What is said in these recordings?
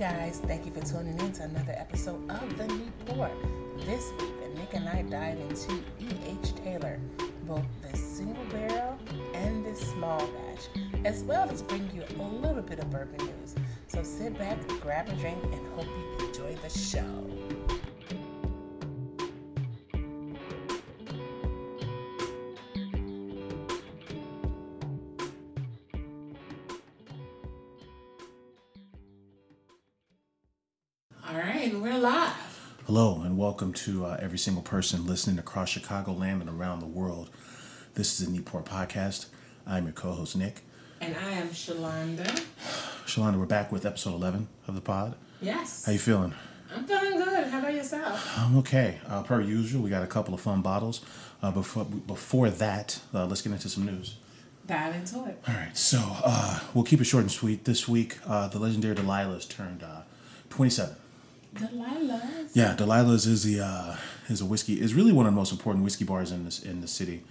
Guys, thank you for tuning in to another episode of The New Pour. This week, Nik and I dive into E.H. Taylor, both the single barrel and the small batch, as well as bring you a little bit of bourbon news. So sit back, grab a drink, and hope you enjoy the show. We're live. Hello, and welcome to uh, every single person listening across Chicagoland and around the world. This is the New Pour Podcast. I'm your co host, Nik. And I am Chalonda. Chalonda, we're back with episode 11 of the pod. Yes. How you feeling? I'm feeling good. How about yourself? I'm okay. Uh, per usual, we got a couple of fun bottles. Uh, before, before that, uh, let's get into some news. Dive into it. All right, so uh, we'll keep it short and sweet. This week, uh, the legendary Delilah's turned uh, 27. Delilah's. Yeah, Delilah's is the uh, is a whiskey is really one of the most important whiskey bars in this in the city,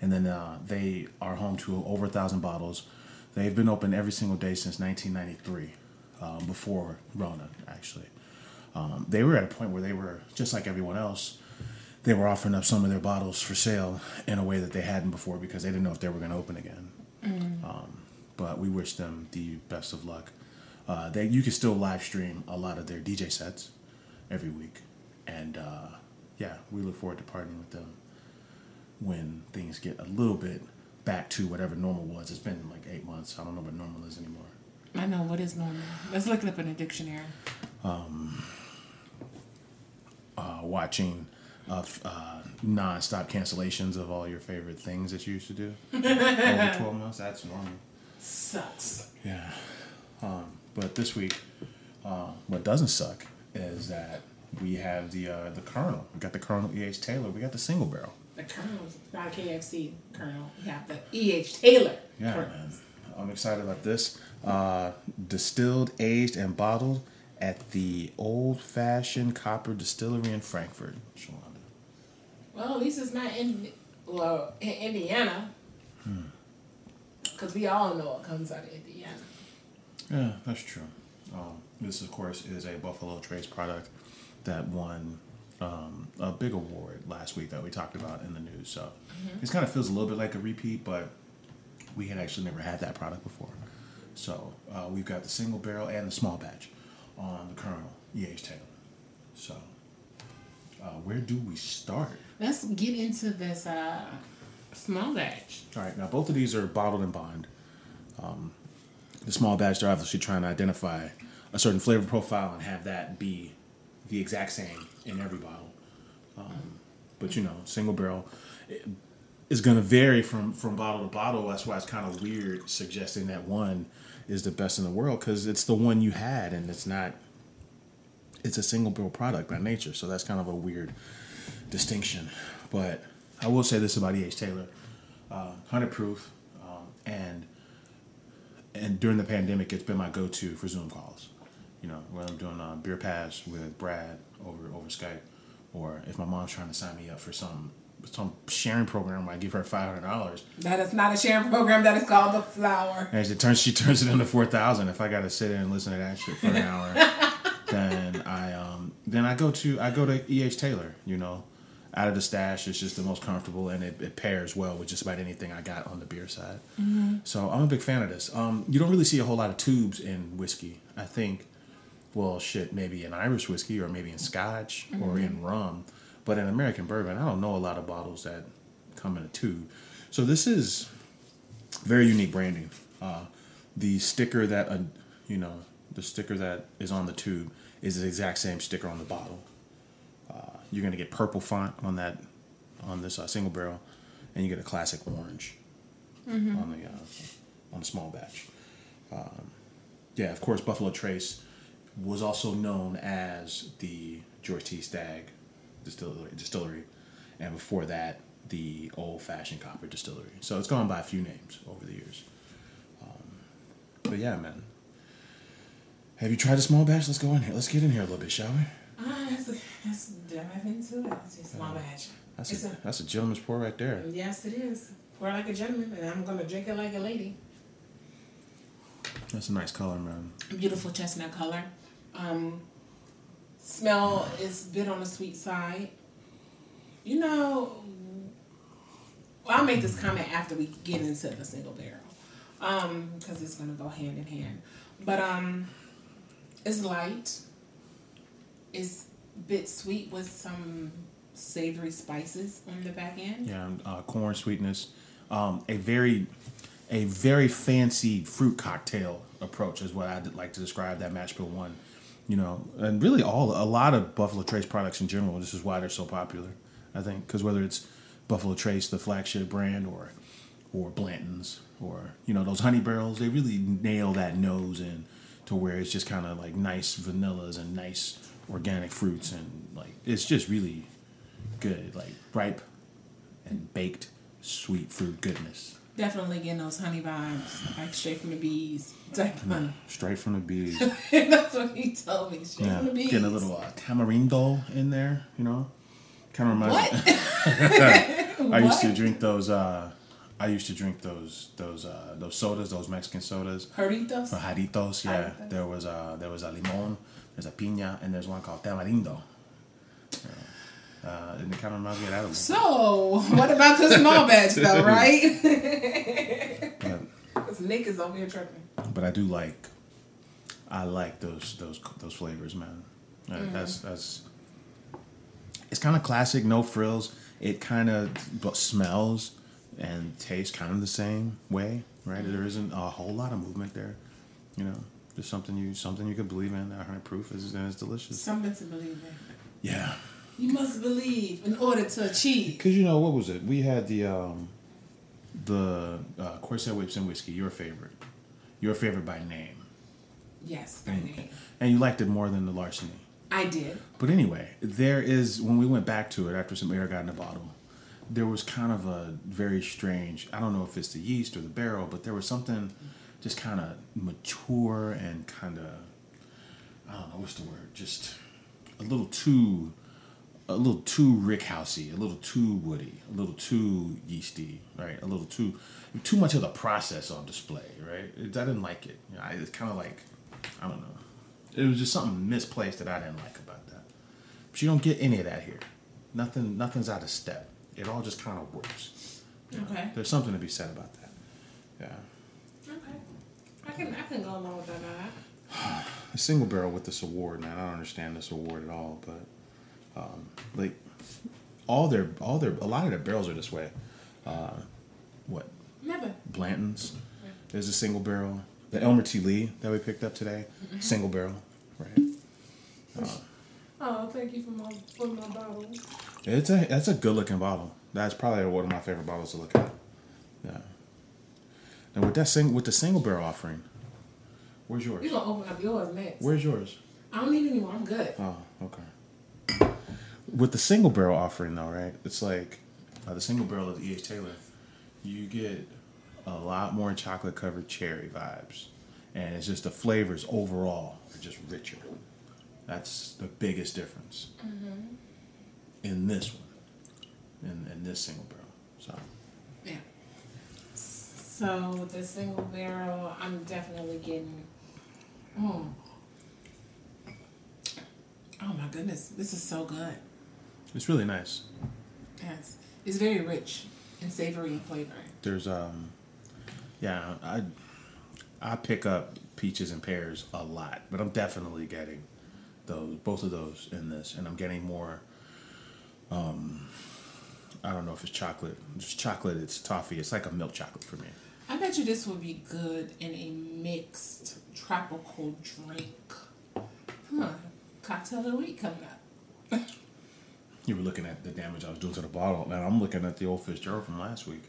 and then uh, they are home to over a thousand bottles. They've been open every single day since 1993, um, before Rona actually. Um, they were at a point where they were just like everyone else. They were offering up some of their bottles for sale in a way that they hadn't before because they didn't know if they were going to open again. Um, but we wish them the best of luck. Uh, they you can still live stream a lot of their DJ sets every week, and uh, yeah, we look forward to partnering with them when things get a little bit back to whatever normal was. It's been like eight months. I don't know what normal is anymore. I know what is normal. Let's look it up in a dictionary. Uh, watching uh, uh, non-stop cancellations of all your favorite things that you used to do over 12 months that's normal Sucks. Yeah. Um, but this week, uh, what doesn't suck is that we have the uh, the Colonel. We got the Colonel E.H. Taylor. We got the single barrel. The Colonel's not KFC Colonel. We have the E.H. Taylor. Yeah, Colonel. man. I'm excited about this. Uh, distilled, aged, and bottled at the Old Fashioned Copper Distillery in Frankfort. Chalonda. Well, at least it's not in well in Indiana. Because we all know it comes out of Indiana. Yeah, that's true. Um, this, of course, is a Buffalo Trace product that won um, a big award last week that we talked about in the news. So this kind of feels a little bit like a repeat, but we had actually never had that product before. So uh, we've got the single barrel and the small batch on the Colonel E.H. Taylor. So uh, where do we start? Let's get into this uh, small batch. All right, now both of these are bottled and bond. Um, the small batch, they're obviously trying to identify a certain flavor profile and have that be the exact same in every bottle. Um, but you know, single barrel is going to vary from from bottle to bottle. That's why it's kind of weird suggesting that one is the best in the world because it's the one you had and it's not. It's a single barrel product by nature, so that's kind of a weird distinction. But I will say this about E.H. Taylor uh, 100 proof, um, and and during the pandemic, it's been my go-to for Zoom calls. You know, when I'm doing uh, beer pass with Brad over over Skype, or if my mom's trying to sign me up for some some sharing program where I give her five hundred dollars, That is not a sharing program. That is called the Flower. and she turns she turns it into four thousand. If I got to sit there and listen to that shit for an hour, then I um then I go to I go to E H Taylor. You know, out of the stash, it's just the most comfortable and it, it pairs well with just about anything I got on the beer side. So I'm a big fan of this. Um, you don't really see a whole lot of tubes in whiskey. I think, well, shit, maybe in Irish whiskey or maybe in Scotch or in rum, but in American bourbon, I don't know a lot of bottles that come in a tube. So this is very unique branding. Uh, the sticker that uh, you know, the sticker that is on the tube is the exact same sticker on the bottle. Uh, you're gonna get purple font on that on this uh, single barrel, and you get a classic orange on the uh, on the small batch. Um, yeah, of course, Buffalo Trace was also known as the George T. Stagg distillery, distillery, and before that, the Old Fashioned Copper Distillery. So it's gone by a few names over the years. Um, but yeah, man. Have you tried a small batch? Let's go in here. Let's get in here a little bit, shall we? Let's, let's dive into it. It's a small batch. That's It's a, a- that's a gentleman's pour right there. Yes, it is. Pour like a gentleman, and I'm gonna drink it like a lady. That's a nice color, man. Beautiful chestnut color. Um, smell is a bit on the sweet side. You know, well, I'll make this comment after we get into the single barrel, um, because it's gonna go hand in hand. But um, it's light. It's a bit sweet with some savory spices on the back end. Yeah, uh, corn sweetness. Um, a very, a very fancy fruit cocktail approach is what I'd like to describe that mash bill one. You know, and really all a lot of Buffalo Trace products in general. This is why they're so popular. I think because whether it's Buffalo Trace, the flagship brand, or or Blanton's, or you know those honey barrels, they really nail that nose in to where it's just kind of like nice vanillas and nice organic fruits and like it's just really good, like ripe and baked sweet fruit goodness. Definitely getting those honey vibes, like straight from the bees type of honey. Straight from the bees. That's what he told me. Straight yeah, from the bees. getting a little uh, tamarindo in there, you know. Kind of reminds What? me. I used to drink those. Uh, I used to drink those those uh, those sodas, those Mexican sodas. Jarritos? For Jarritos, yeah. Jarritos. There was a there was a limon, there's a piña, and there's one called tamarindo. Uh, and it kind of reminds me of that. So, what about the small batch though, right? Because Nik is over here tripping. but I do like, I like those those those flavors, man. Uh, That's that's. It's kind of classic, no frills. It kind of smells and tastes kind of the same way, right? There isn't a whole lot of movement there, you know. Just something you something you could believe in. That hundred proof is and it's delicious. Something to believe in. Yeah, You must believe in order to achieve. because you know what was it? We had the um, the uh, Corsair Whips and whiskey. Your favorite, your favorite by name, Yes, by name. and you liked it more than the larceny. I did. But anyway, there is when we went back to it after some air got in the bottle, there was kind of a very strange. I don't know if it's the yeast or the barrel, but there was something just kind of mature and kind of I don't know what's the word, just a little too a little too Rickhousey, a little too woody, a little too yeasty, right? A little too too much of the process on display, right? I didn't like it. You know, I, it's kind of like I don't know. It was just something misplaced that I didn't like about that. But you don't get any of that here. Nothing. Nothing's out of step. It all just kind of works. Okay. There's something to be said about that. Yeah. I can I can go along with that. A single barrel with this award, man. I don't understand this award at all, but um, like all their all their a lot of their barrels are this way. Uh, what Never. Blanton's? There's a single barrel. The Elmer T. Lee that we picked up today, single barrel, right? Oh, thank you for my for my bottle. It's a that's a good looking bottle. That's probably one of my favorite bottles to look at. Yeah. And with that sing with the single barrel offering, where's yours? You gonna open up yours next? Where's yours? I don't need any more. I'm good. Oh, okay. With the single barrel offering though, right? It's like uh, the single barrel of the E.H. Taylor. You get a lot more chocolate covered cherry vibes, and it's just the flavors overall are just richer. That's the biggest difference in this one, in, in this single barrel. So. So the single barrel, I'm definitely getting. Mm. Oh my goodness, this is so good. it's really nice. Yes, it's very rich and savory in flavor. There's um, yeah, I I pick up peaches and pears a lot, but I'm definitely getting those both of those in this, and I'm getting more. Um, I don't know if it's chocolate. Just chocolate. It's toffee. It's like a milk chocolate for me. I bet you this would be good in a mixed tropical drink. Huh. Cocktail of the week coming up. You were looking at the damage I was doing to the bottle. Now I'm looking at the old Fitzgerald from last week.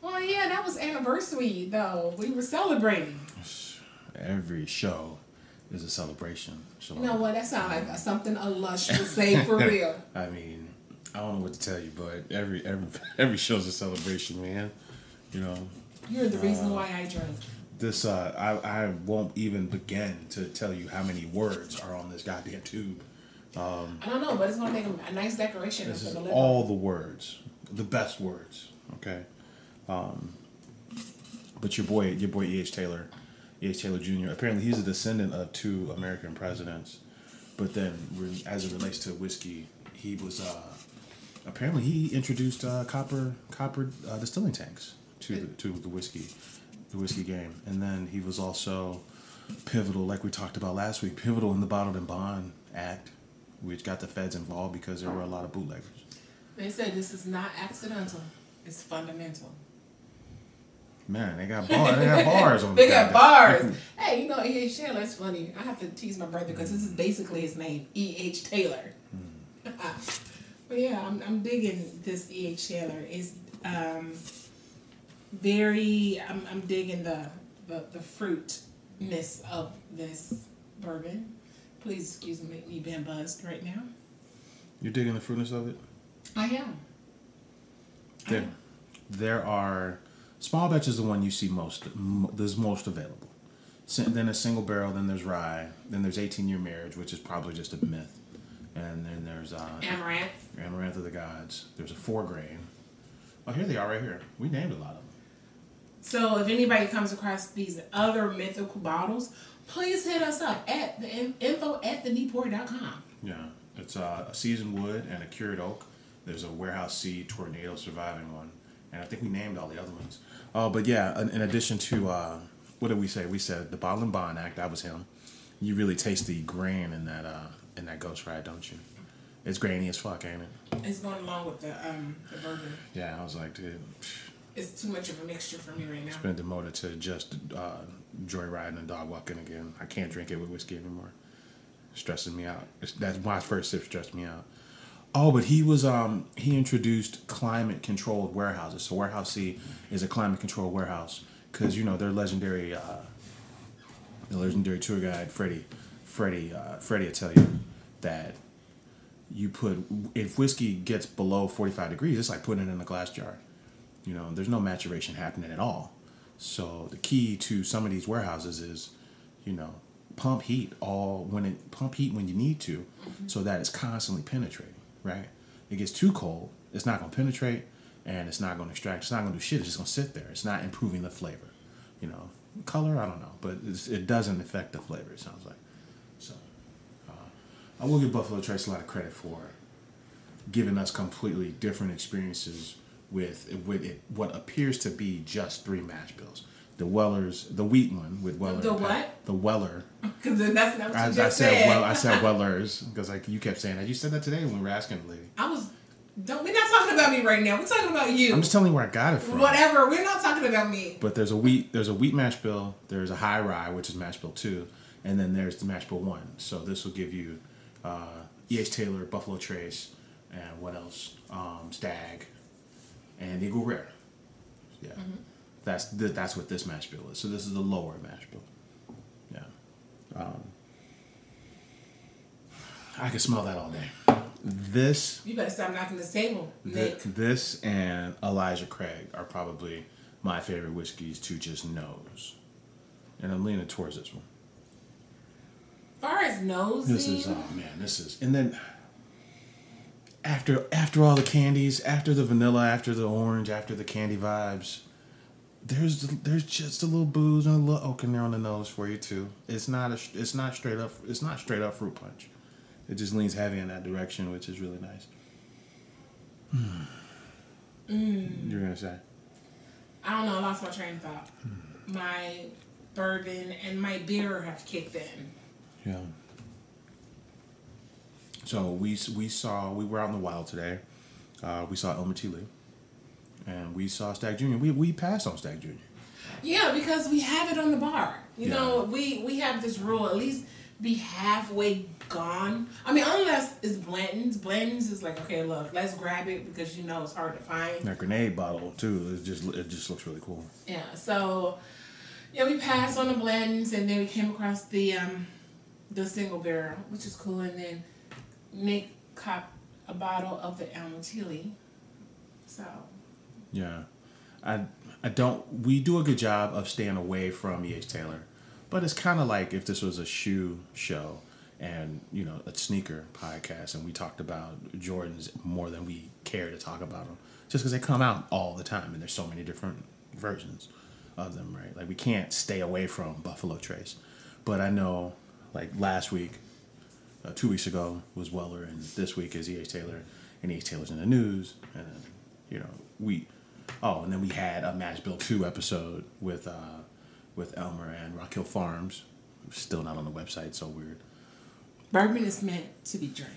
Well, yeah, that was anniversary though. We were celebrating. Every show is a celebration. So You know what? That sounds like mm. something a lush would say for real. I mean, I don't know what to tell you, but every every every show's a celebration, man. You know, You're the reason why I drink. this uh, I I won't even begin to tell you how many words are on this goddamn tube. I don't know, but it's gonna make a, nice decoration This is all the words, the best words. Okay, um, but your boy, your boy E. H. Taylor, E.H. Taylor Jr. Apparently, he's a descendant of two American presidents. But then, as it relates to whiskey, he was uh, apparently he introduced uh, copper copper uh, distilling tanks to the, to the whiskey the whiskey game, and then he was also pivotal, like we talked about last week, pivotal in the Bottled in Bond Act, which got the feds involved because there were a lot of bootleggers. They said this is not accidental. It's fundamental. Man, they got bars. They got bars on. They the got bars. hey, you know E.H. Taylor. That's funny. I have to tease my brother because this is basically his name, E.H. Taylor. but yeah, I'm, I'm digging this E.H. Taylor. It's um, very. I'm, I'm digging the the the fruitness of this bourbon. Please excuse me, make me being buzzed right now. You're digging the fruitness of it. I am. There, there are small batch is the one you see most. m- There's most available. Then a single barrel. Then there's rye. Then there's 18 year marriage, which is probably just a myth. And then there's uh, Amaranth. Amaranth of the Gods. There's a four grain. Oh, here they are, right here. We named a lot of them. So if anybody comes across these other mythical bottles, please hit us up at the info at thenewpour.com. Yeah, it's uh, a seasoned wood and a cured oak. There's a warehouse C tornado surviving one, and I think we named all the other ones. Oh, but yeah, in, in addition to uh, what did we say? We said the Bottle and Bond Act. That was him. You really taste the grain in that uh, in that Ghost Ride, don't you? It's grainy as fuck, ain't it? It's going along with the um the bourbon. Yeah, I was like, dude, It's too much of a mixture for me right now. it's been demoted to just uh, joyriding and dog walking again. I can't drink it with whiskey anymore. stresses me out. It's, that's my first sip stressed me out. Oh, but he was um he introduced climate controlled warehouses. So warehouse C is a climate controlled warehouse because you know their legendary uh, the legendary tour guide Freddie Freddie uh, Freddie will tell you that you put if whiskey gets below 45 degrees it's like putting it in a glass jar you know there's no maturation happening at all. So the key to some of these warehouses is you know pump heat all when it pump heat when you need to so that it's constantly penetrating right? It gets too cold it's not going to penetrate and it's not going to extract it's not going to do shit it's just going to sit there. It's not improving the flavor you know. Color i don't know but it's, it doesn't affect the flavor it sounds like. So uh, i will give buffalo trace a lot of credit for giving us completely different experiences with with it, what appears to be just three mash bills. The Weller's, the wheat one with Weller. The what? The Weller. Because that's not what I, you I just said, said. well, I said Weller's because like you kept saying that. You said that today when we were asking the lady. I was. Don't. We're not talking about me right now. We're talking about you. I'm just telling you where I got it from. Whatever. We're not talking about me. But there's a wheat, there's a wheat mash bill. There's a high rye, which is mash bill two, and then there's the mash bill one. So this will give you uh, E.H. Taylor, Buffalo Trace, and what else? Um, Stagg, and Eagle Rare. Yeah, that's th- that's what this mash bill is. So this is the lower mash bill. Yeah, um, I can smell that all day. This You better stop knocking this table, Nik. Th- this and Elijah Craig are probably my favorite whiskeys to just nose. And I'm leaning towards this one. far as nose, This is oh man, this is and then after after all the candies, after the vanilla, after the orange, after the candy vibes, there's there's just a little booze and a little oak in there on the nose for you too. It's not a it's not straight up it's not straight up fruit punch. It just leans heavy in that direction, which is really nice. You're gonna say. I don't know. I lost my train of thought. Hmm. My bourbon and my beer have kicked in. Yeah. So we we saw we were out in the wild today. Uh, we saw Elmer T. Lee, and we saw Stagg Junior. We we passed on Stagg Junior. Yeah, because we have it on the bar. You Yeah. know, we we have this rule at least be halfway gone. I mean, unless it's Blanton's. Blanton's is like, okay, look, let's grab it because you know it's hard to find. That grenade bottle too. It just it just looks really cool. Yeah, so yeah, we passed on the Blanton's and then we came across the um the single barrel, which is cool, and then Nik cop a bottle of the Elmer T. Lee. So Yeah, I I don't. We do a good job of staying away from E.H. Taylor, but it's kind of like if this was a shoe show and you know a sneaker podcast, and we talked about Jordans more than we care to talk about them, just because they come out all the time and there's so many different versions. of them, right? Like we can't stay away from Buffalo Trace. But I know, like last week, uh, two weeks ago was Weller, and this week is E.H. Taylor, and E.H. Taylor's in the news, and then, you know we. Oh, and then we had a Mash Bill two episode with uh, with Elmer and Rock Hill Farms. Still not on the website, so weird. Bourbon is meant to be drank.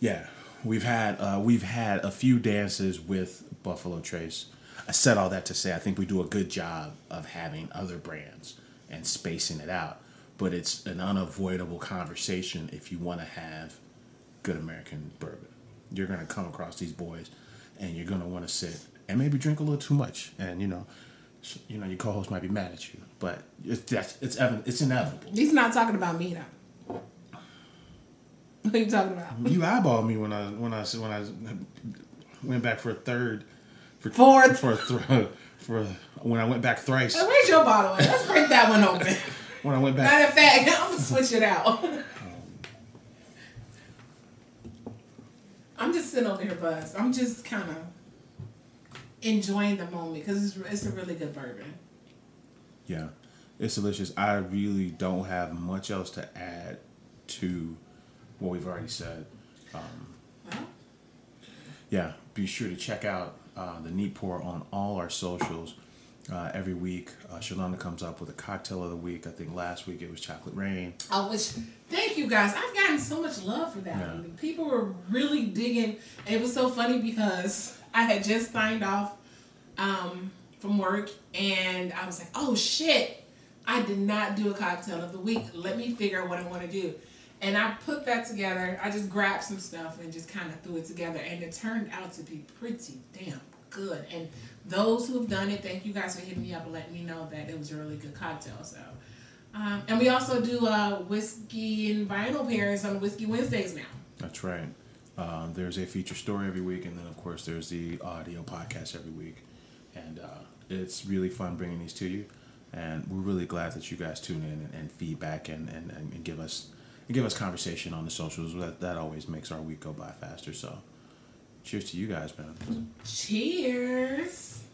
Yeah, we've had uh, we've had a few dances with Buffalo Trace. I said all that to say I think we do a good job of having other brands and spacing it out, but it's an unavoidable conversation if you want to have good American bourbon. You're gonna come across these boys, and you're gonna want to sit and maybe drink a little too much, and you know, you know your co-host might be mad at you, but it's that's, it's it's inevitable. He's not talking about me though. What are you talking about? You eyeballed me when I when I when I went back for a third, for Fourth. for a thr for when I went back thrice. Hey, Where's your bottle at? Let's break that one open. When I went back, Matter of fact, I'm gonna switch it out. I'm just sitting over here, Buzz. I'm just kind of enjoying the moment because it's, it's a really good bourbon. yeah, it's delicious. I really don't have much else to add to what we've already said. Well, Yeah, be sure to check out uh, the Neat Pour on all our socials. Uh, every week, uh, Chalonda comes up with a cocktail of the week. I think last week it was Chocolate Rain. I wish. Thank you guys. I've gotten so much love for that. Yeah. People were really digging. It was so funny because I had just signed off um, from work and I was like, oh shit, I did not do a cocktail of the week. Let me figure out what I want to do. And I put that together. I just grabbed some stuff and just kind of threw it together. And it turned out to be pretty damn good. And those who have done it, thank you guys for hitting me up and letting me know that it was a really good cocktail. So, um, and we also do uh, whiskey and vinyl pairings on Whiskey Wednesdays now. That's right. Um, there's a feature story every week, and then of course there's the audio podcast every week, and uh, it's really fun bringing these to you. And we're really glad that you guys tune in and, and feedback and, and, and give us and give us conversation on the socials. That that always makes our week go by faster. So, cheers to you guys, man. Cheers.